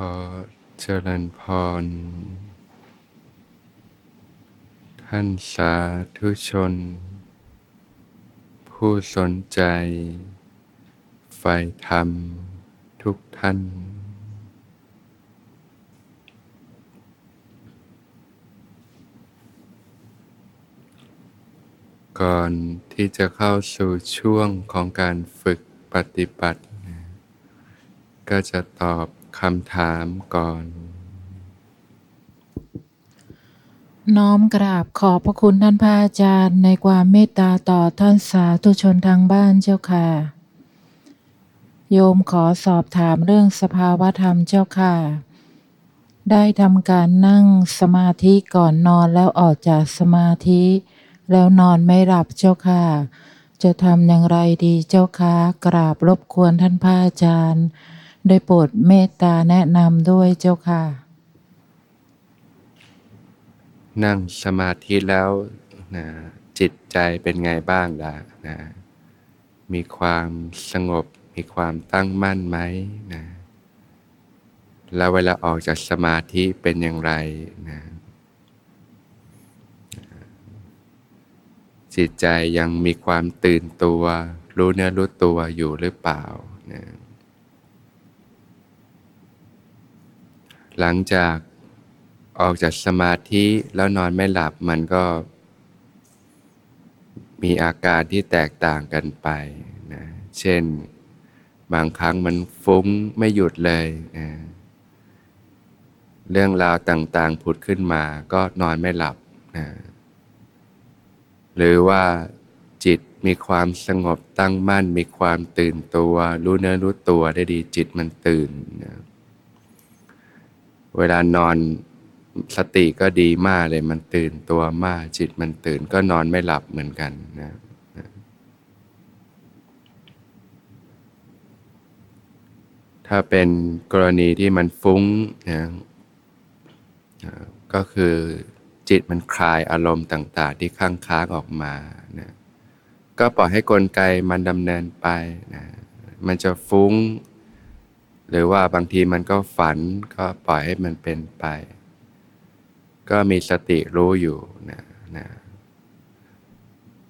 อเจริญพร ท่านสาธุชน ผู้สนใจใฝ่ธรรมทุกท่าน ก่อนที่จะเข้าสู่ช่วงของการฝึกปฏิบัติ ก็จะตอบ คำถามก่อน น้อมกราบขอบพระคุณท่านพระอาจารย์ในความเมตตาต่อท่านสาธุชนทางบ้านเจ้าค่ะ โยมขอสอบถามเรื่องสภาวธรรมเจ้าค่ะ ได้ทำการนั่งสมาธิก่อนนอนแล้วออกจากสมาธิ แล้วนอนไม่หลับเจ้าค่ะ จะทำอย่างไรดีเจ้าค่ะกราบรบกวนท่านพระอาจารย์ ได้โปรดเมตตาแนะนำด้วยเจ้าค่ะ นั่งสมาธิแล้วนะจิตใจเป็นไงบ้างล่ะนะมีความสงบ มีความตั้งมั่นไหมนะแล้วเวลาออกจากสมาธิเป็นอย่างไรนะจิตใจยังมีความตื่นตัว รู้เนื้อรู้ตัวอยู่หรือเปล่านะ หลังจากออกจากสมาธิแล้วนอนไม่หลับมันก็ มีอาการที่แตกต่างกันไปนะเช่น บางครั้งมันฟุ้งไม่หยุดเลยนะเรื่องราวต่างๆผุดขึ้นมาก็นอนไม่หลับนะหรือว่าจิตมีความสงบตั้งมั่น มีความตื่นตัว รู้เนื้อรู้ตัวได้ดีจิตมันตื่นนะ เวลานอนสติก็ดีมากเลยมันตื่นตัวมากจิตมันตื่นก็นอนไม่หลับเหมือนกันนะถ้าเป็นกรณีที่มันฟุ้งนะก็คือจิตมันคลายอารมณ์ต่าง ๆ ที่ค้างค้างออกมานะก็ปล่อยให้กลไกมันดำเนินไปนะมันจะฟุ้ง หรือว่าบางทีมันก็ฝันก็ปล่อยให้มันเป็นไป ก็มีสติรู้อยู่นะนะ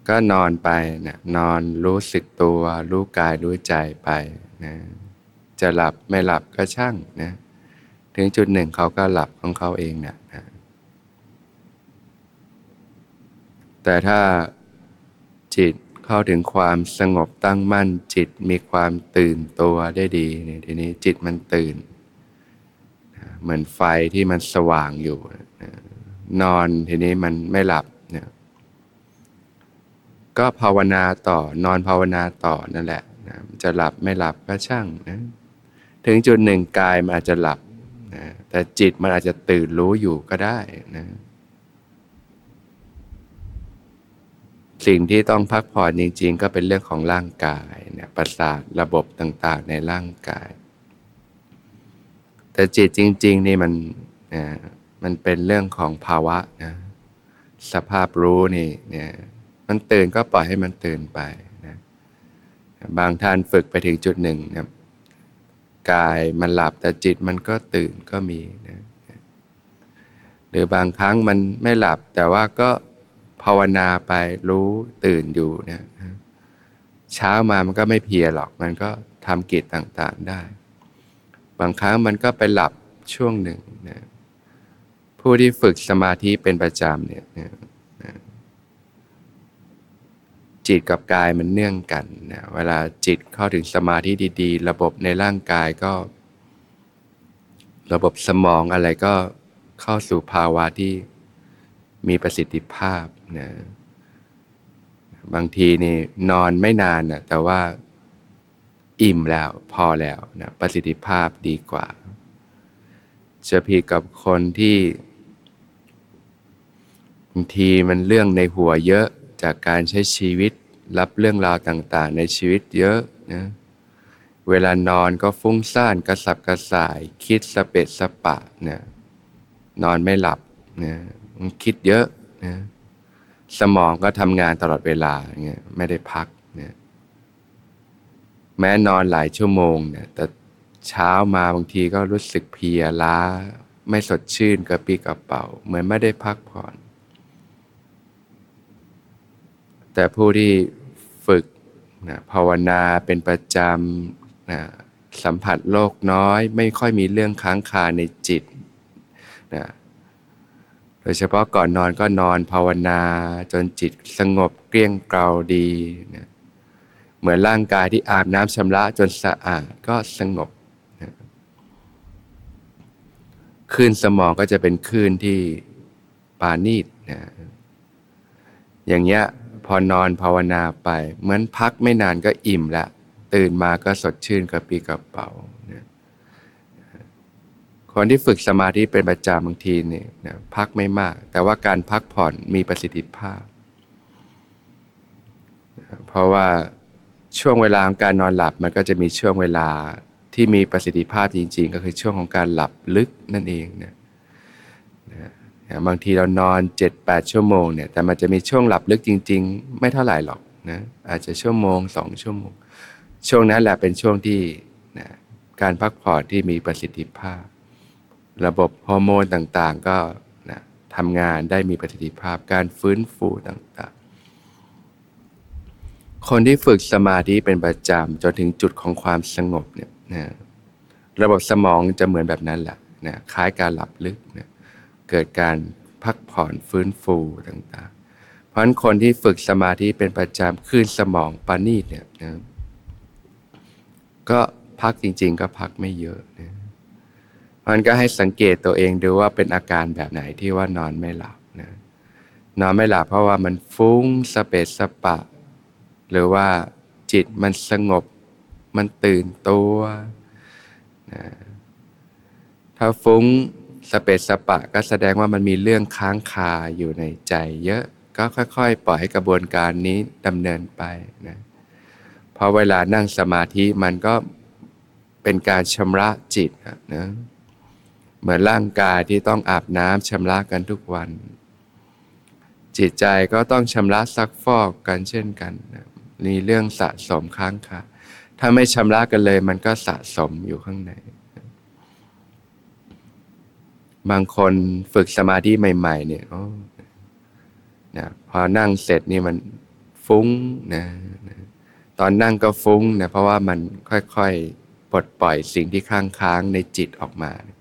ก็นอนไปนะนอนรู้สึกตัว รู้กายรู้ใจไปนะจะหลับไม่หลับก็ช่างนะถึงจุดหนึ่งเขาก็หลับของเขาเองนะนะแต่ถ้าจิต เข้าถึงความสงบตั้งมั่นจิตมีความตื่นตัวได้ดีเนี่ยทีนี้จิตมันตื่น เหมือนไฟที่มันสว่างอยู่ นอนทีนี้มันไม่หลับเนี่ยก็ภาวนาต่อนอนภาวนาต่อนั่นแหละนะจะหลับไม่หลับก็ช่างนะถึงจุดหนึ่งกายมันอาจจะหลับนะแต่จิตมันอาจจะตื่นรู้อยู่ก็ได้นะ สิ่งที่ต้องพักผ่อนจริง ๆ ก็เป็นเรื่องของร่างกายเนี่ยประสาทระบบต่างๆ ในร่างกาย แต่จิตจริง ๆ นี่มันนะมันเป็นเรื่องของภาวะนะสภาพรู้นี่เนี่ยมันตื่นก็ปล่อยให้มันตื่นไปนะบางท่านฝึกไปถึงจุดหนึ่งนะกายมันหลับแต่จิตมันก็ตื่นก็มีนะหรือบางครั้งมันไม่หลับแต่ว่าก็ ภาวนาไปรู้ตื่นอยู่เนี่ยเช้ามามันก็ไม่เพียรหรอก มันก็ทำกิจต่างๆได้ บางครั้งมันก็ไปหลับช่วงหนึ่งนะผู้ที่ฝึกสมาธิเป็นประจำเนี่ยจิตกับกายมันเนื่องกันนะเวลาจิตเข้าถึงสมาธิดีๆ ระบบในร่างกายก็ ระบบสมองอะไรก็เข้าสู่ภาวะที่ มีประสิทธิภาพนะบางทีนี่นอนไม่นานนะแต่ว่าอิ่มแล้วพอแล้วนะประสิทธิภาพดีกว่า จะพีกับคนที่บางทีมันเรื่องในหัวเยอะจากการใช้ชีวิตรับเรื่องราวต่างๆ ในชีวิตเยอะนะเวลานอนก็ฟุ้งซ่านกระสับกระส่าย คิดสเปดสปะนะนอนไม่หลับนะ คิดเยอะนะสมองก็ทำงานตลอดเวลาเงี้ยไม่ได้พักเนี่ยแม้นอนหลายชั่วโมงเนี่ยแต่เช้ามาบางทีก็รู้สึกเพลียล้า ไม่สดชื่นกระปี้กระเป๋า เหมือนไม่ได้พักผ่อน แต่ผู้ที่ฝึกนะภาวนาเป็นประจำนะสัมผัสโลกน้อย ไม่ค่อยมีเรื่องค้างคาในจิตนะ โดยเฉพาะก่อนนอนก็นอนภาวนาจนจิตสงบเกลี้ยงเกลาดีนะเหมือนร่างกายที่อาบน้ำชำระจนสะอาดก็สงบนะคลื่นสมองก็จะเป็นคลื่นที่ปานีตนะอย่างเงี้ยพอนอนภาวนาไป เหมือนพักไม่นานก็อิ่มละ ตื่นมาก็สดชื่นกระปีกระเป๋า คนที่ฝึกสมาธิเป็นประจำบางทีเนี่ยนะพักไม่มาก แต่ว่าการพักผ่อนมีประสิทธิภาพ เพราะว่าช่วงเวลาของการนอนหลับมันก็จะมีช่วงเวลาที่มีประสิทธิภาพจริง ๆ ก็คือช่วงของการหลับลึกนั่นเองนะนะบางทีเรานอน 7-8 ชั่วโมงเนี่ยแต่มันจะมีช่วงหลับลึกจริง ๆ ไม่เท่าไหร่หรอกนะอาจจะชั่วโมงสองชั่วโมง ช่วงนั้นแหละเป็นช่วงที่นะการพักผ่อนที่มีประสิทธิภาพ ระบบฮอร์โมนต่างๆ ก็นะทำงานได้มีประสิทธิภาพการฟื้นฟูต่างๆ คนที่ฝึกสมาธิเป็นประจำจนถึงจุดของความสงบเนี่ยนะระบบสมองจะเหมือนแบบนั้นแหละนะคล้ายการหลับลึกนะเกิดการพักผ่อนฟื้นฟูต่างๆ เพราะฉะนั้นคนที่ฝึกสมาธิเป็นประจำคลื่นสมองปานีตเนี่ยนะก็พักจริง ๆ ก็พักไม่เยอะนะ มันก็ให้สังเกตตัวเองดูว่าเป็นอาการแบบไหนที่ว่านอนไม่หลับนะนอนไม่หลับเพราะว่ามันฟุ้งสเปสสปะ หรือว่าจิตมันสงบ มันตื่นตัวนะถ้าฟุ้งสเปสสปะก็แสดงว่ามันมีเรื่องค้างคาอยู่ในใจ เยอะก็ค่อยๆ ปล่อยให้กระบวนการนี้ดำเนินไปนะพอเวลานั่งสมาธิมันก็เป็นการชำระจิตนะ เหมือนร่างกายที่ต้องอาบน้ำชำระกันทุกวัน จิตใจก็ต้องชำระซักฟอกกันเช่นกันนะมีเรื่องสะสมค้างคาถ้าไม่ชำระกันเลย มันก็สะสมอยู่ข้างในบางคนฝึกสมาธิใหม่ ๆ เนี่ยนะพอนั่งเสร็จนี่มันฟุ้งนะนะตอนนั่งก็ฟุ้งนะเพราะว่ามันค่อยๆปลดปล่อยสิ่งที่ค้างค้างในจิตออกมานั่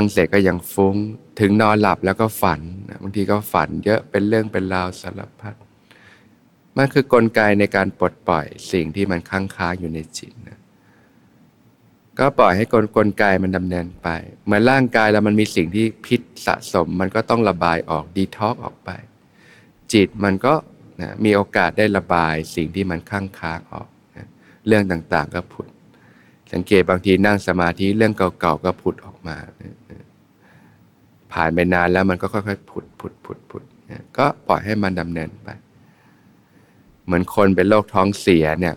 งเสร็จก็ยังฟุ้ง ถึงนอนหลับแล้วก็ฝันบางทีก็ฝันเยอะเป็นเรื่องเป็นราวสารพัดมันคือกลไกในการปลดปล่อยสิ่งที่มันค้างค้างอยู่ในจิตนะก็ปล่อยให้กลกลไกมันดำเนินไป เหมือนร่างกายแล้วมันมีสิ่งที่พิษสะสม มันก็ต้องระบายออกดีท็อกออกไป จิตมันก็นะมีโอกาสได้ระบายสิ่งที่มันค้างค้างออกนะเรื่องต่างๆก็ผุด สังเกตบางทีนั่งสมาธิเรื่องเก่าๆก็ผุดออกมา ผ่านไปนานแล้วมันก็ค่อยๆผุดผุดผุดผุดก็ปล่อยให้มันดำเนินไป เหมือนคนเป็นโรคท้องเสียเนี่ย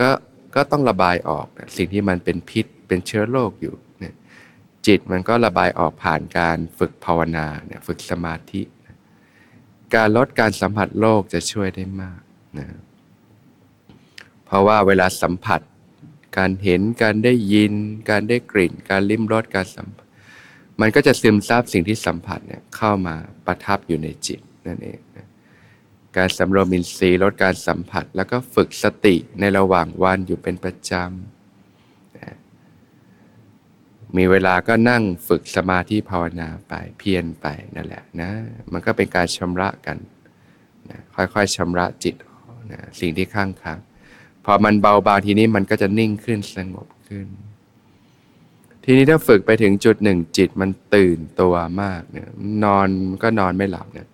ก็ก็ต้องระบายออกสิ่งที่มันเป็นพิษเป็นเชื้อโรคอยู่จิตมันก็ระบายออกผ่านการฝึกภาวนาเนี่ยฝึกสมาธิ การลดการสัมผัสโลกจะช่วยได้มากนะเพราะว่าเวลาสัมผัส การเห็น การได้ยิน การได้กลิ่น การลิ้มรสการสัมผัส มันก็จะซึมซาบสิ่งที่สัมผัสเนี่ยเข้ามาประทับอยู่ในจิตนั่นเองนะการสำรวมอินทรีย์ลดการสัมผัส แล้วก็ฝึกสติในระหว่างวันอยู่เป็นประจำนะมีเวลาก็นั่งฝึกสมาธิภาวนาไปเพียรไปนั่นแหละนะมันก็เป็นการชำระกันนะค่อยๆชำระจิตนะสิ่งที่ข้างค้าง พอมันเบาบางทีนี้มันก็จะนิ่งขึ้นสงบขึ้น ทีนี้ถ้าฝึกไปถึงจุดหนึ่งจิตมันตื่นตัวมากเนี่ยนอนก็นอนไม่หลับเนี่ย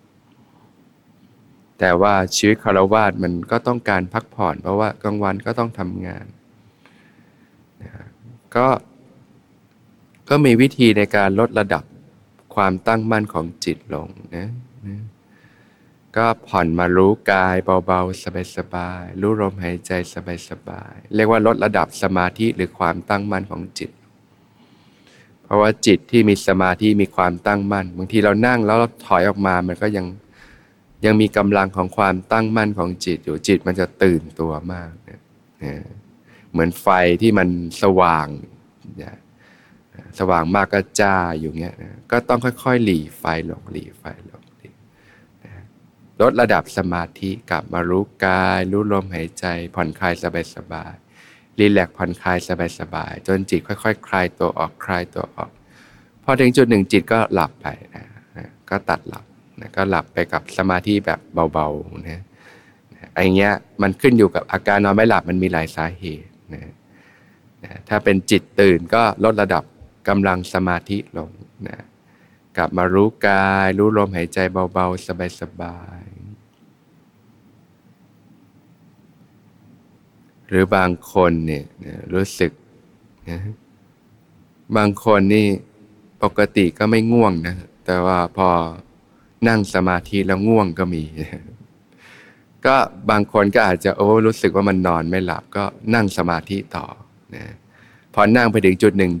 แต่ว่าชีวิตคารวาสมันก็ต้องการพักผ่อน เพราะว่ากลางวันก็ต้องทำงานนะก็ก็มีวิธีในการลดระดับความตั้งมั่นของจิตลงนะ ก็ผ่อนมารู้กายเบาๆ สบายๆ รู้ลมหายใจสบายๆ เรียกว่าลดระดับสมาธิหรือความตั้งมั่นของจิต เพราะว่าจิตที่มีสมาธิมีความตั้งมั่น บางทีเรานั่งแล้วเราถอยออกมามันก็ยังยังมีกำลังของความตั้งมั่นของจิตอยู่จิตมันจะตื่นตัวมากเนี่ยเหมือนไฟที่มันสว่าง สว่างมากก็จ้าอยู่เงี้ยก็ต้องค่อยๆ หลีไฟลงหลีไฟลง ลดระดับสมาธิกลับมารู้กาย รู้ลมหายใจ ผ่อนคลายสบายๆรีแลกผ่อนคลายสบายๆจนจิตค่อยๆคคลายตัวออกคลายตัวออกพอถึงจุดหนึ่งจิตก็หลับไปนะก็ตัดหลับนะก็หลับไปกับสมาธิแบบเบาๆนะไอเงี้ยมันขึ้นอยู่กับอาการนอนไม่หลับมันมีหลายสาเหตุนะนะถ้าเป็นจิตตื่นก็ลดระดับกำลังสมาธิลงนะกลับมารู้กาย รู้ลมหายใจเบาๆ สบายๆ หรือบางคนเนี่ยรู้สึกนะบางคนนี่ปกติก็ไม่ง่วงนะ แต่ว่าพอนั่งสมาธิแล้วง่วงก็มี ก็บางคนก็อาจจะโอ้รู้สึกว่ามันนอนไม่หลับก็นั่งสมาธิต่อนะพอนั่งไปถึงจุดหนึ่ง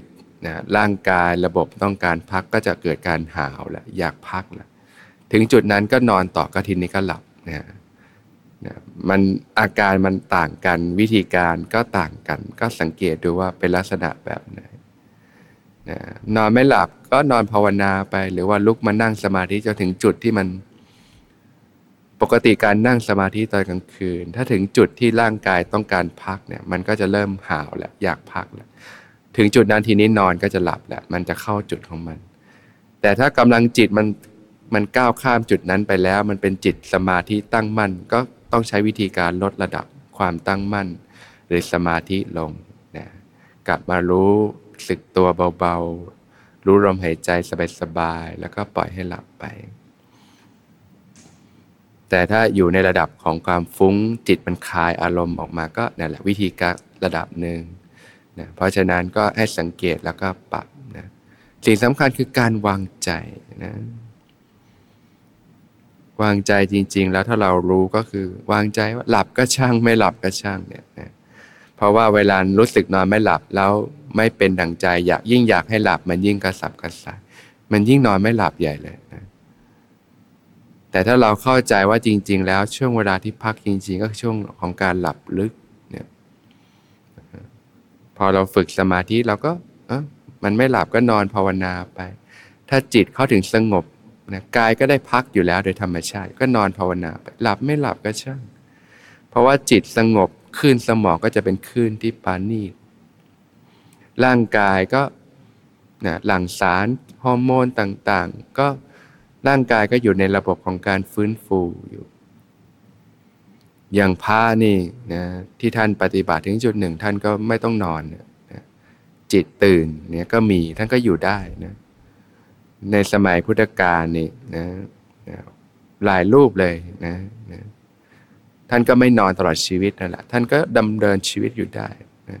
นะร่างกายระบบต้องการพักก็จะเกิดการหาวแล้วอยากพักแล้วถึงจุดนั้นก็นอนต่อก็ทีนี้ก็หลับนะ นะมันอาการมันต่างกันวิธีการก็ต่างกัน ก็สังเกตดูว่าเป็นลักษณะแบบไหนนะนอนไม่หลับก็นอนภาวนาไป หรือว่าลุกมานั่งสมาธิจนถึงจุดที่มันปกติการนั่งสมาธิตอนกลางคืน ถ้าถึงจุดที่ร่างกายต้องการพักเนี่ย มันก็จะเริ่มหาวแล้วอยากพักแล้วถึงจุดนั้นทีนี้นอนก็จะหลับแหละมันจะเข้าจุดของมัน แต่ถ้ากำลังจิตมันมันก้าวข้ามจุดนั้นไปแล้ว มันเป็นจิตสมาธิตั้งมั่นก็ ต้องใช้วิธีการลดระดับความตั้งมั่น หรือสมาธิลงนะกลับมารู้สึกตัวเบาๆ รู้ลมหายใจสบายๆ แล้วก็ปล่อยให้หลับไป แต่ถ้าอยู่ในระดับของความฟุ้งจิตมันคลายอารมณ์ออกมาก็นั่นแหละวิธีการระดับหนึ่งนะเพราะฉะนั้นก็ให้สังเกตแล้วก็ปรับนะสิ่งสำคัญคือการวางใจนะ วางใจจริง ๆ แล้วถ้าเรารู้ก็คือ วางใจว่าหลับก็ช่างไม่หลับก็ช่างเนี่ยนะเพราะว่าเวลารู้สึกนอนไม่หลับแล้วไม่เป็นดังใจ อยากยิ่งอยากให้หลับ มันยิ่งกระสับกระส่ายมันยิ่งนอนไม่หลับใหญ่เลยนะแต่ถ้าเราเข้าใจว่าจริง ๆ แล้วช่วงเวลาที่พักจริง ๆ ก็ช่วงของการหลับลึกเนี่ยพอเราฝึกสมาธิเราก็เออมันไม่หลับก็นอนภาวนาไป ถ้าจิตเข้าถึงสงบ นะกายก็ได้พักอยู่แล้วโดยธรรมชาติ ก็นอนภาวนาไปหลับไม่หลับก็ช่าง เพราะว่าจิตสงบคลื่นสมองก็จะเป็นคลื่นที่ปานีตร่างกายก็นะหลั่งสารฮอร์โมนต่างๆ ก็ร่างกายก็อยู่ในระบบของการฟื้นฟูอยู่ อย่างพระนี่นะที่ท่านปฏิบัติถึงจุดหนึ่งท่านก็ไม่ต้องนอนนะจิตตื่นเนี่ยก็มีท่านก็อยู่ได้นะ ในสมัยพุทธกาลนี่นะหลายรูปเลยนะนะท่านก็ไม่นอนตลอดชีวิตนั่นแหละ ท่านก็ดำเนินชีวิตอยู่ได้นะ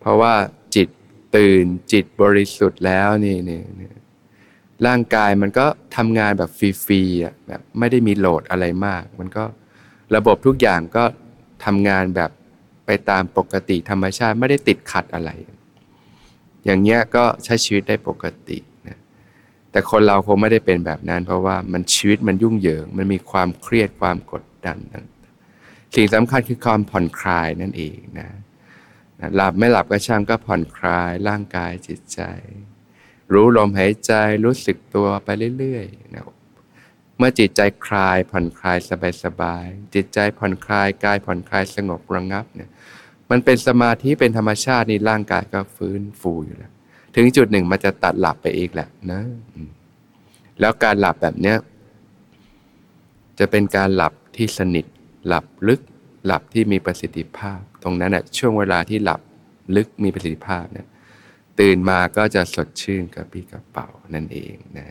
เพราะว่าจิตตื่นจิตบริสุทธิ์แล้วนี่นี่ร่างกายมันก็ทำงานแบบฟรีๆอะแบบไม่ได้มีโหลดอะไรมาก มันก็ระบบทุกอย่างก็ทำงานแบบไปตามปกติธรรมชาติไม่ได้ติดขัดอะไร อย่างเงี้ยก็ใช้ชีวิตได้ปกติ แต่คนเราคงไม่ได้เป็นแบบนั้น เพราะว่ามันชีวิตมันยุ่งเหยิง มันมีความเครียดความกดดันสิ่งสำคัญคือความผ่อนคลายนั่นเองนะหลับไม่หลับก็ช่างก็ผ่อนคลายร่างกายจิตใจ รู้ลมหายใจรู้สึกตัวไปเรื่อยๆนะเมื่อจิตใจคลายผ่อนคลายสบายๆจิตใจผ่อนคลายกายผ่อนคลายสงบระงับเนี่ยมันเป็นสมาธิเป็นธรรมชาตินี่ร่างกายก็ฟื้นฟูอยู่แล้ว ถึงจุดหนึ่งมันจะตัดหลับไปเองแหละนะ แล้วการหลับแบบเนี้ยจะเป็นการหลับที่สนิท หลับลึก หลับที่มีประสิทธิภาพ ตรงนั้นแหะช่วงเวลาที่หลับลึกมีประสิทธิภาพเนี่ยตื่นมาก็จะสดชื่นกับพี่กระเป๋านั่นเองนะ